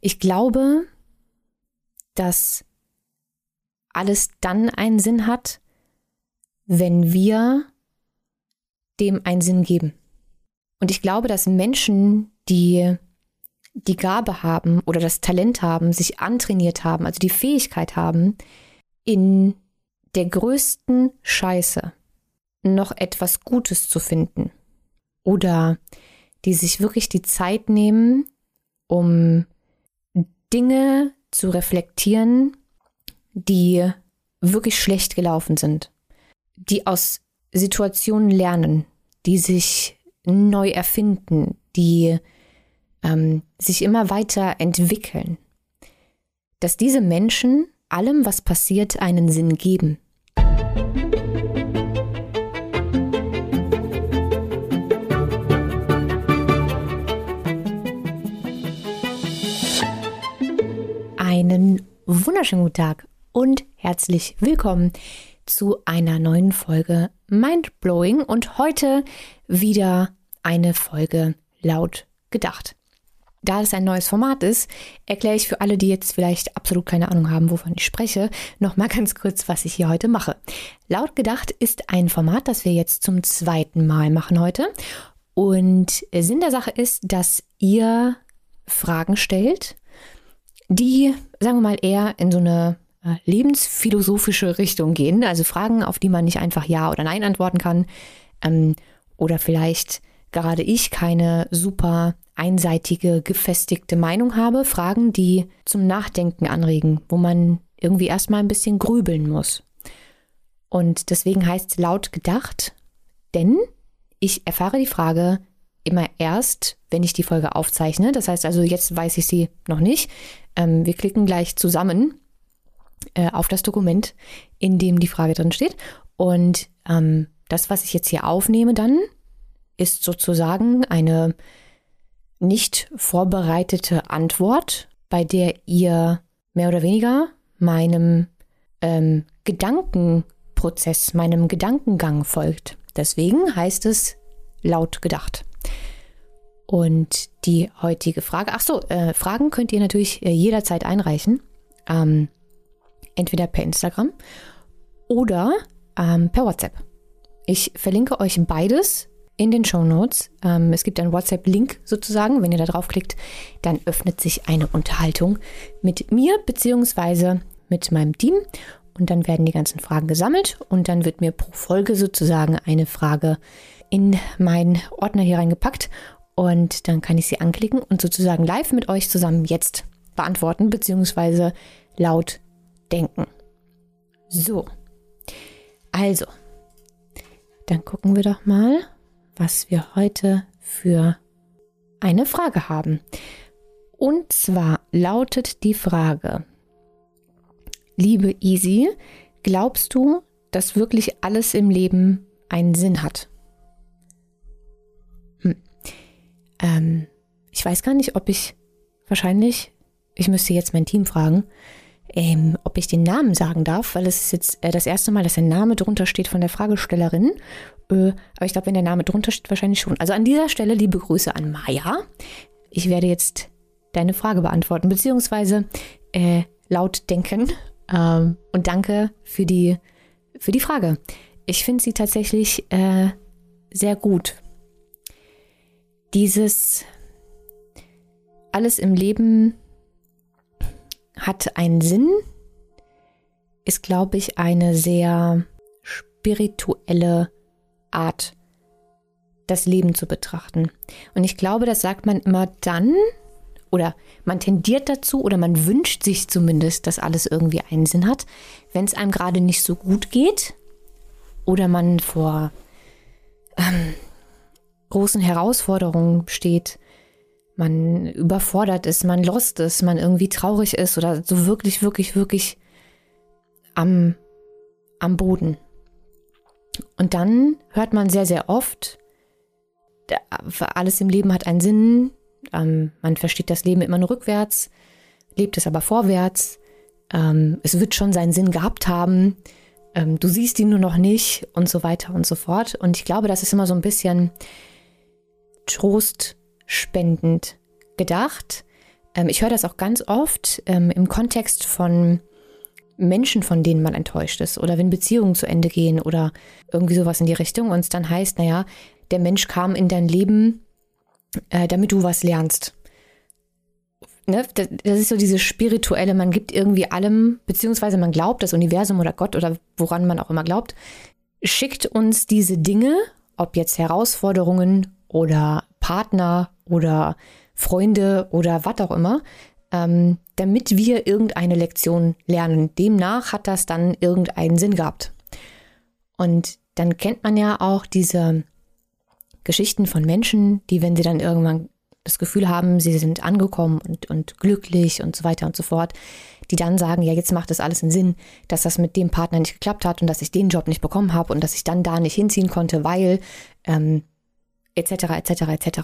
Ich glaube, dass alles dann einen Sinn hat, wenn wir dem einen Sinn geben. Und ich glaube, dass Menschen, die die Gabe haben oder das Talent haben, sich antrainiert haben, also die Fähigkeit haben, in der größten Scheiße noch etwas Gutes zu finden. Oder die sich wirklich die Zeit nehmen, um Dinge zu reflektieren, die wirklich schlecht gelaufen sind. Die aus Situationen lernen, die sich neu erfinden, die ähm, sich immer weiter entwickeln. Dass diese Menschen allem, was passiert, einen Sinn geben. Wunderschönen guten Tag und herzlich willkommen zu einer neuen Folge Mindblowing und heute wieder eine Folge laut gedacht. Da es ein neues Format ist, erkläre ich für alle, die jetzt vielleicht absolut keine Ahnung haben, wovon ich spreche, nochmal ganz kurz, was ich hier heute mache. Laut gedacht ist ein Format, das wir jetzt zum zweiten Mal machen heute. Und Sinn der Sache ist, dass ihr Fragen stellt, die, sagen wir mal, eher in so eine äh, lebensphilosophische Richtung gehen. Also Fragen, auf die man nicht einfach Ja oder Nein antworten kann. Ähm, oder vielleicht gerade ich keine super einseitige, gefestigte Meinung habe, Fragen, die zum Nachdenken anregen, wo man irgendwie erstmal ein bisschen grübeln muss. Und deswegen heißt es laut gedacht, denn ich erfahre die Frage immer erst, wenn ich die Folge aufzeichne. Das heißt also, jetzt weiß ich sie noch nicht. Ähm, wir klicken gleich zusammen äh, auf das Dokument, in dem die Frage drin steht. Und ähm, das, was ich jetzt hier aufnehme, dann ist sozusagen eine nicht vorbereitete Antwort, bei der ihr mehr oder weniger meinem ähm, Gedankenprozess, meinem Gedankengang folgt. Deswegen heißt es laut gedacht. Und die heutige Frage, ach so, äh, Fragen könnt ihr natürlich äh, jederzeit einreichen. Ähm, entweder per Instagram oder ähm, per WhatsApp. Ich verlinke euch beides in den Show Notes. Ähm, es gibt einen WhatsApp-Link sozusagen. Wenn ihr da draufklickt, dann öffnet sich eine Unterhaltung mit mir bzw. mit meinem Team. Und dann werden die ganzen Fragen gesammelt und dann wird mir pro Folge sozusagen eine Frage in meinen Ordner hier reingepackt und dann kann ich sie anklicken und sozusagen live mit euch zusammen jetzt beantworten bzw. laut denken. So, also, dann gucken wir doch mal, was wir heute für eine Frage haben. Und zwar lautet die Frage, liebe Easy, glaubst du, dass wirklich alles im Leben einen Sinn hat? Ähm, ich weiß gar nicht, ob ich wahrscheinlich, ich müsste jetzt mein Team fragen, ähm, ob ich den Namen sagen darf, weil es ist jetzt äh, das erste Mal, dass ein Name drunter steht von der Fragestellerin. Äh, aber ich glaube, wenn der Name drunter steht, wahrscheinlich schon. Also an dieser Stelle liebe Grüße an Maya. Ich werde jetzt deine Frage beantworten, beziehungsweise äh, laut denken. Ähm, und danke für die, für die Frage. Ich finde sie tatsächlich äh, sehr gut. Dieses alles im Leben hat einen Sinn, ist, glaube ich, eine sehr spirituelle Art, das Leben zu betrachten. Und ich glaube, das sagt man immer dann, oder man tendiert dazu, oder man wünscht sich zumindest, dass alles irgendwie einen Sinn hat, wenn es einem gerade nicht so gut geht oder man vor großen Herausforderungen steht man überfordert ist, man lost ist, man irgendwie traurig ist oder so wirklich, wirklich, wirklich am, am Boden. Und dann hört man sehr, sehr oft, alles im Leben hat einen Sinn, ähm, man versteht das Leben immer nur rückwärts, lebt es aber vorwärts, ähm, es wird schon seinen Sinn gehabt haben, ähm, du siehst ihn nur noch nicht und so weiter und so fort. Und ich glaube, das ist immer so ein bisschen Trost spendend gedacht, ähm, ich höre das auch ganz oft ähm, im Kontext von Menschen, von denen man enttäuscht ist oder wenn Beziehungen zu Ende gehen oder irgendwie sowas in die Richtung und es dann heißt, naja, der Mensch kam in dein Leben, äh, damit du was lernst. Ne? Das, das ist so dieses spirituelle, man gibt irgendwie allem, beziehungsweise man glaubt, das Universum oder Gott oder woran man auch immer glaubt, schickt uns diese Dinge, ob jetzt Herausforderungen oder Partner oder Freunde oder was auch immer, ähm, damit wir irgendeine Lektion lernen. Demnach hat das dann irgendeinen Sinn gehabt. Und dann kennt man ja auch diese Geschichten von Menschen, die, wenn sie dann irgendwann das Gefühl haben, sie sind angekommen und, und glücklich und so weiter und so fort, die dann sagen, ja, jetzt macht das alles einen Sinn, dass das mit dem Partner nicht geklappt hat und dass ich den Job nicht bekommen habe und dass ich dann da nicht hinziehen konnte, weil ähm, etc. etc. etc.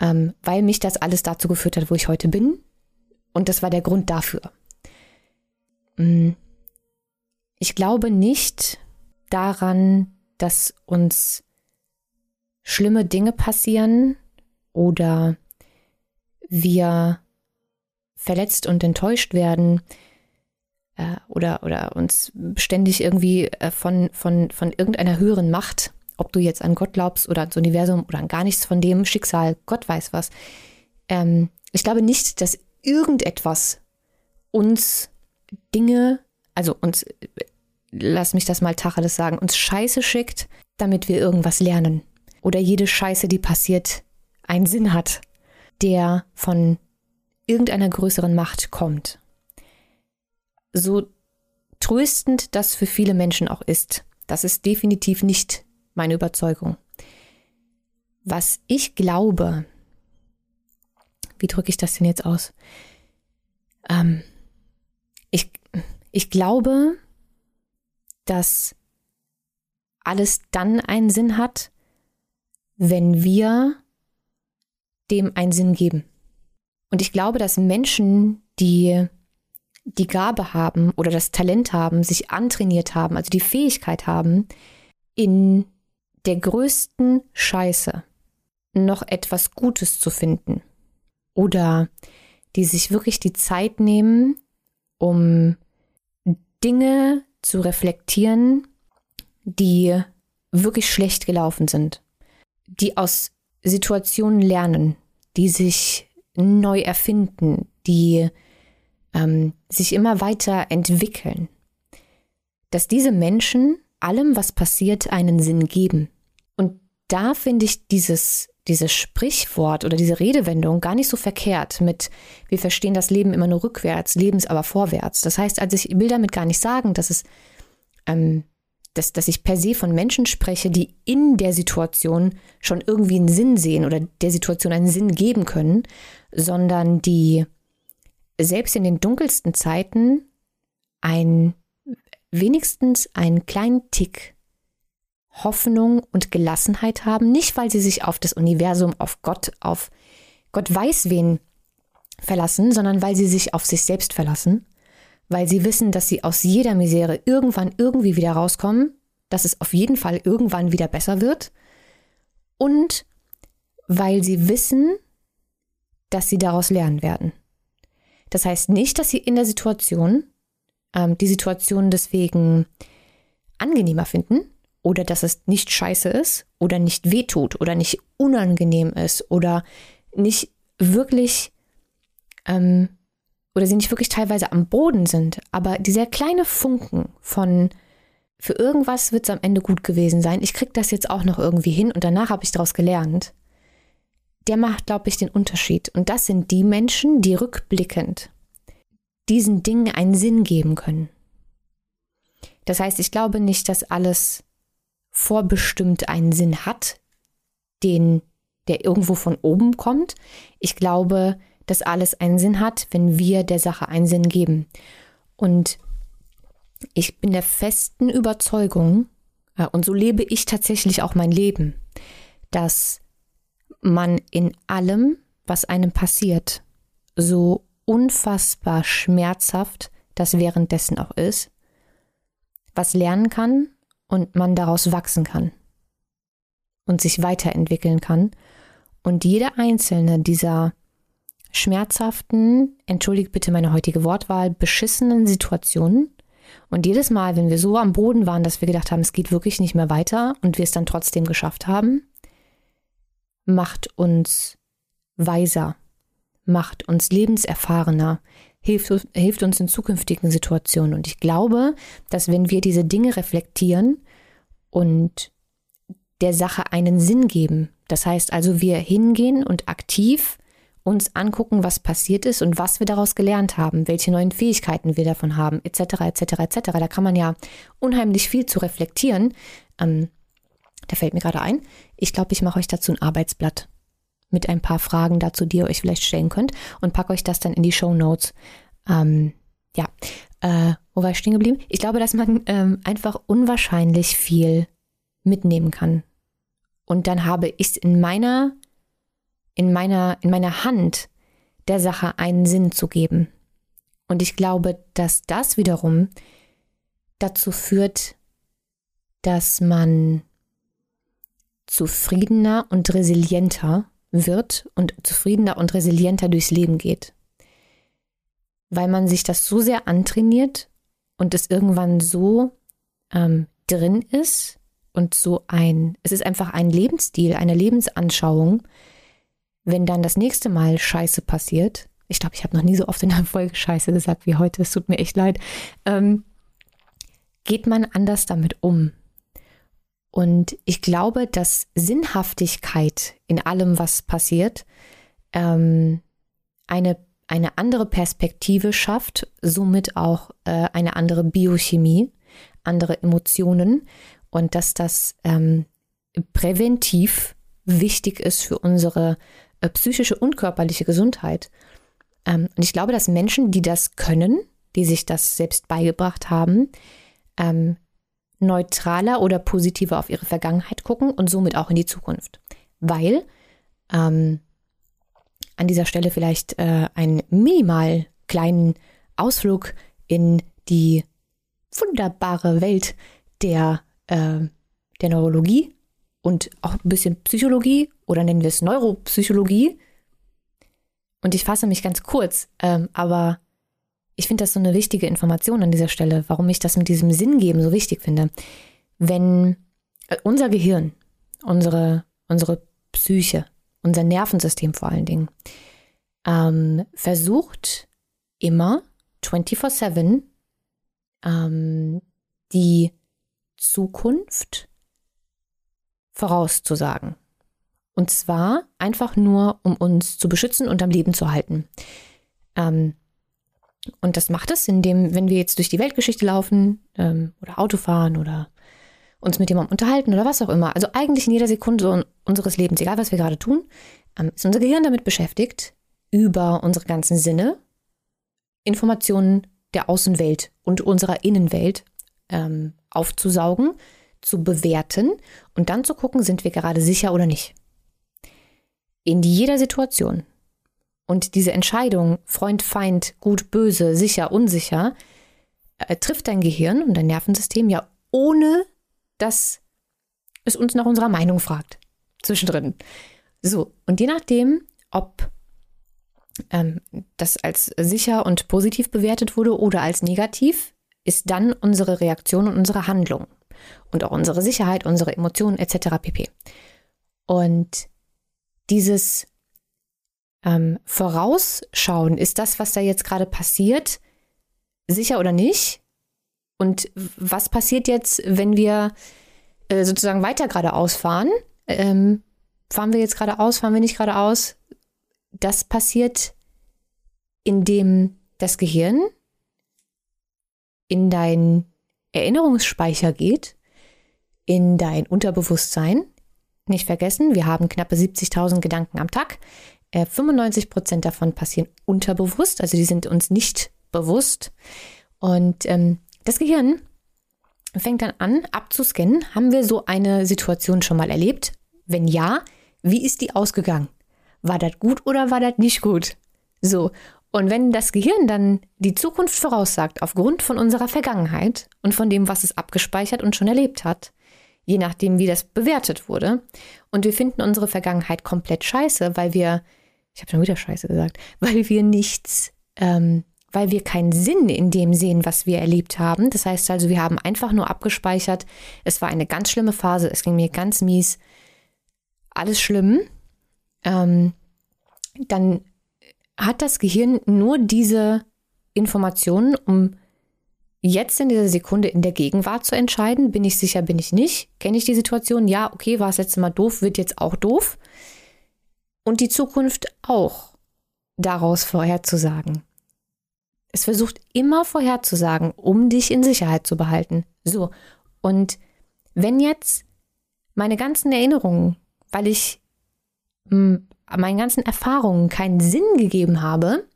Ähm, weil mich das alles dazu geführt hat, wo ich heute bin. Und das war der Grund dafür. Mm. Ich glaube nicht daran, dass uns schlimme Dinge passieren oder wir verletzt und enttäuscht werden äh, oder, oder uns ständig irgendwie äh, von, von, von irgendeiner höheren Macht, ob du jetzt an Gott glaubst oder ans Universum oder an gar nichts von dem Schicksal, Gott weiß was. Ähm, ich glaube nicht, dass irgendetwas uns Dinge, also uns, lass mich das mal Tacheles sagen, uns Scheiße schickt, damit wir irgendwas lernen. Oder jede Scheiße, die passiert, einen Sinn hat, der von irgendeiner größeren Macht kommt. So tröstend das für viele Menschen auch ist, das ist definitiv nicht meine Überzeugung. Was ich glaube, wie drücke ich das denn jetzt aus? Ähm, ich, ich glaube, dass alles dann einen Sinn hat, wenn wir dem einen Sinn geben. Und ich glaube, dass Menschen, die die Gabe haben oder das Talent haben, sich antrainiert haben, also die Fähigkeit haben, in der größten Scheiße noch etwas Gutes zu finden. Oder die sich wirklich die Zeit nehmen, um Dinge zu reflektieren, die wirklich schlecht gelaufen sind. Die aus Situationen lernen, die sich neu erfinden, die ähm, sich immer weiter entwickeln, dass diese Menschen allem, was passiert, einen Sinn geben. Und da finde ich dieses, dieses Sprichwort oder diese Redewendung gar nicht so verkehrt mit, wir verstehen das Leben immer nur rückwärts, Lebens aber vorwärts. Das heißt, also ich will damit gar nicht sagen, dass es ähm, dass, dass ich per se von Menschen spreche, die in der Situation schon irgendwie einen Sinn sehen oder der Situation einen Sinn geben können, sondern die selbst in den dunkelsten Zeiten ein wenigstens einen kleinen Tick Hoffnung und Gelassenheit haben, nicht weil sie sich auf das Universum, auf Gott, auf Gott weiß wen verlassen, sondern weil sie sich auf sich selbst verlassen. Weil sie wissen, dass sie aus jeder Misere irgendwann irgendwie wieder rauskommen, dass es auf jeden Fall irgendwann wieder besser wird. Und weil sie wissen, dass sie daraus lernen werden. Das heißt nicht, dass sie in der Situation ähm, die Situation deswegen angenehmer finden oder dass es nicht scheiße ist oder nicht wehtut oder nicht unangenehm ist oder nicht wirklich ähm, oder sie nicht wirklich teilweise am Boden sind, aber dieser kleine Funken von für irgendwas wird es am Ende gut gewesen sein, ich krieg das jetzt auch noch irgendwie hin und danach habe ich daraus gelernt, der macht, glaube ich, den Unterschied. Und das sind die Menschen, die rückblickend diesen Dingen einen Sinn geben können. Das heißt, ich glaube nicht, dass alles vorbestimmt einen Sinn hat, den, der irgendwo von oben kommt. Ich glaube, dass alles einen Sinn hat, wenn wir der Sache einen Sinn geben. Und ich bin der festen Überzeugung, äh, und so lebe ich tatsächlich auch mein Leben, dass man in allem, was einem passiert, so unfassbar schmerzhaft das währenddessen auch ist, was lernen kann und man daraus wachsen kann und sich weiterentwickeln kann. Und jede einzelne dieser schmerzhaften, entschuldigt bitte meine heutige Wortwahl, beschissenen Situationen. Und jedes Mal, wenn wir so am Boden waren, dass wir gedacht haben, es geht wirklich nicht mehr weiter und wir es dann trotzdem geschafft haben, macht uns weiser, macht uns lebenserfahrener, hilft, hilft uns in zukünftigen Situationen. Und ich glaube, dass wenn wir diese Dinge reflektieren und der Sache einen Sinn geben, das heißt also, wir hingehen und aktiv uns angucken, was passiert ist und was wir daraus gelernt haben, welche neuen Fähigkeiten wir davon haben, etc., etc., etc. Da kann man ja unheimlich viel zu reflektieren. Ähm, da fällt mir gerade ein, ich glaube, ich mache euch dazu ein Arbeitsblatt mit ein paar Fragen dazu, die ihr euch vielleicht stellen könnt und packe euch das dann in die Show Notes. Ähm, ja, äh, wo war ich stehen geblieben? Ich glaube, dass man ähm, einfach unwahrscheinlich viel mitnehmen kann. Und dann habe ich es in meiner, in meiner, in meiner Hand, der Sache einen Sinn zu geben. Und ich glaube, dass das wiederum dazu führt, dass man zufriedener und resilienter wird und zufriedener und resilienter durchs Leben geht. Weil man sich das so sehr antrainiert und es irgendwann so ähm, drin ist und so ein, es ist einfach ein Lebensstil, eine Lebensanschauung, wenn dann das nächste Mal Scheiße passiert. Ich glaube, ich habe noch nie so oft in einer Folge Scheiße gesagt wie heute, es tut mir echt leid. Ähm, geht man anders damit um. Und ich glaube, dass Sinnhaftigkeit in allem, was passiert, ähm, eine, eine andere Perspektive schafft, somit auch äh, eine andere Biochemie, andere Emotionen und dass das ähm, präventiv wichtig ist für unsere äh, psychische und körperliche Gesundheit. Ähm, und ich glaube, dass Menschen, die das können, die sich das selbst beigebracht haben, ähm, neutraler oder positiver auf ihre Vergangenheit gucken und somit auch in die Zukunft. Weil ähm, an dieser Stelle vielleicht äh, einen minimal kleinen Ausflug in die wunderbare Welt der, äh, der Neurologie und auch ein bisschen Psychologie oder nennen wir es Neuropsychologie. Und ich fasse mich ganz kurz, ähm, aber ich finde das so eine wichtige Information an dieser Stelle, warum ich das mit diesem Sinn geben so wichtig finde. Wenn äh, unser Gehirn, unsere, unsere Psyche, unser Nervensystem vor allen Dingen, ähm, versucht immer 24-7 ähm, die Zukunft vorauszusagen. Und zwar einfach nur, um uns zu beschützen und am Leben zu halten. Ähm, und das macht es, indem, wenn wir jetzt durch die Weltgeschichte laufen ähm, oder Auto fahren oder uns mit jemandem unterhalten oder was auch immer, also eigentlich in jeder Sekunde unseres Lebens, egal was wir gerade tun, ähm, ist unser Gehirn damit beschäftigt, über unsere ganzen Sinne Informationen der Außenwelt und unserer Innenwelt ähm, aufzusaugen, zu bewerten und dann zu gucken, sind wir gerade sicher oder nicht. In jeder Situation, und diese Entscheidung, Freund, Feind, gut, böse, sicher, unsicher, äh, trifft dein Gehirn und dein Nervensystem ja ohne, dass es uns nach unserer Meinung fragt. Zwischendrin. So, und je nachdem, ob ähm, das als sicher und positiv bewertet wurde oder als negativ, ist dann unsere Reaktion und unsere Handlung und auch unsere Sicherheit, unsere Emotionen etc. pp. Und dieses ähm, vorausschauen, ist das, was da jetzt gerade passiert, sicher oder nicht? Und was passiert jetzt, wenn wir äh, sozusagen weiter geradeaus fahren? Ähm, fahren wir jetzt geradeaus, fahren wir nicht geradeaus? Das passiert, indem das Gehirn in dein Erinnerungsspeicher geht, in dein Unterbewusstsein. Nicht vergessen, wir haben knappe 70.000 Gedanken am Tag. 95 äh, Prozent davon passieren unterbewusst, also die sind uns nicht bewusst. Und ähm, das Gehirn fängt dann an abzuscannen. Haben wir so eine Situation schon mal erlebt? Wenn ja, wie ist die ausgegangen? War das gut oder war das nicht gut? So. Und wenn das Gehirn dann die Zukunft voraussagt aufgrund von unserer Vergangenheit und von dem, was es abgespeichert und schon erlebt hat, je nachdem, wie das bewertet wurde, und wir finden unsere Vergangenheit komplett scheiße, weil wir ich habe schon wieder Scheiße gesagt, weil wir nichts, ähm, weil wir keinen Sinn in dem sehen, was wir erlebt haben. Das heißt also, wir haben einfach nur abgespeichert, es war eine ganz schlimme Phase, es ging mir ganz mies, alles schlimm. Ähm, dann hat das Gehirn nur diese Informationen, um jetzt in dieser Sekunde in der Gegenwart zu entscheiden, bin ich sicher, bin ich nicht, kenne ich die Situation, ja, okay, war das letzte Mal doof, wird jetzt auch doof. Und die Zukunft auch daraus vorherzusagen. Es versucht immer vorherzusagen, um dich in Sicherheit zu behalten. So, und wenn jetzt meine ganzen Erinnerungen, weil ich hm, meinen ganzen Erfahrungen keinen Sinn gegeben habe,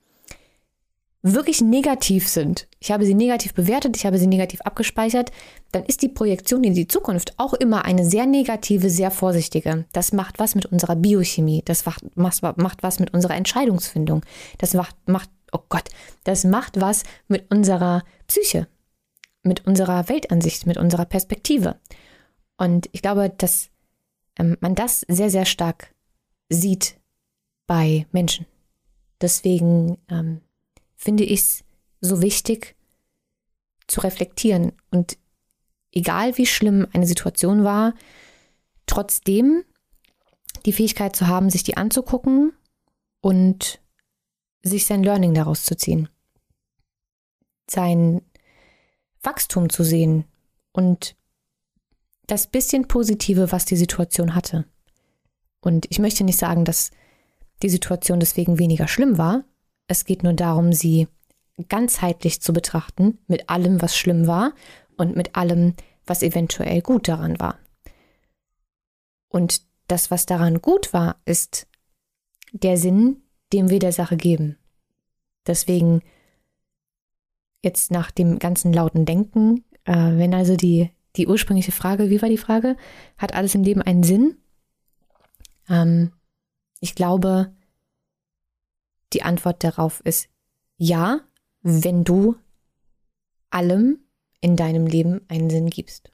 wirklich negativ sind, ich habe sie negativ bewertet, ich habe sie negativ abgespeichert, dann ist die Projektion in die Zukunft auch immer eine sehr negative, sehr vorsichtige. Das macht was mit unserer Biochemie, das macht, macht was mit unserer Entscheidungsfindung, das macht, macht, oh Gott, das macht was mit unserer Psyche, mit unserer Weltansicht, mit unserer Perspektive. Und ich glaube, dass ähm, man das sehr, sehr stark sieht bei Menschen. Deswegen ähm, finde ich es so wichtig zu reflektieren und egal wie schlimm eine Situation war, trotzdem die Fähigkeit zu haben, sich die anzugucken und sich sein Learning daraus zu ziehen, sein Wachstum zu sehen und das bisschen Positive, was die Situation hatte. Und ich möchte nicht sagen, dass die Situation deswegen weniger schlimm war. Es geht nur darum, sie ganzheitlich zu betrachten, mit allem, was schlimm war und mit allem, was eventuell gut daran war. Und das, was daran gut war, ist der Sinn, den wir der Sache geben. Deswegen jetzt nach dem ganzen lauten Denken, äh, wenn also die, die ursprüngliche Frage, wie war die Frage, hat alles im Leben einen Sinn? Ähm, ich glaube, die Antwort darauf ist ja, wenn du allem in deinem Leben einen Sinn gibst.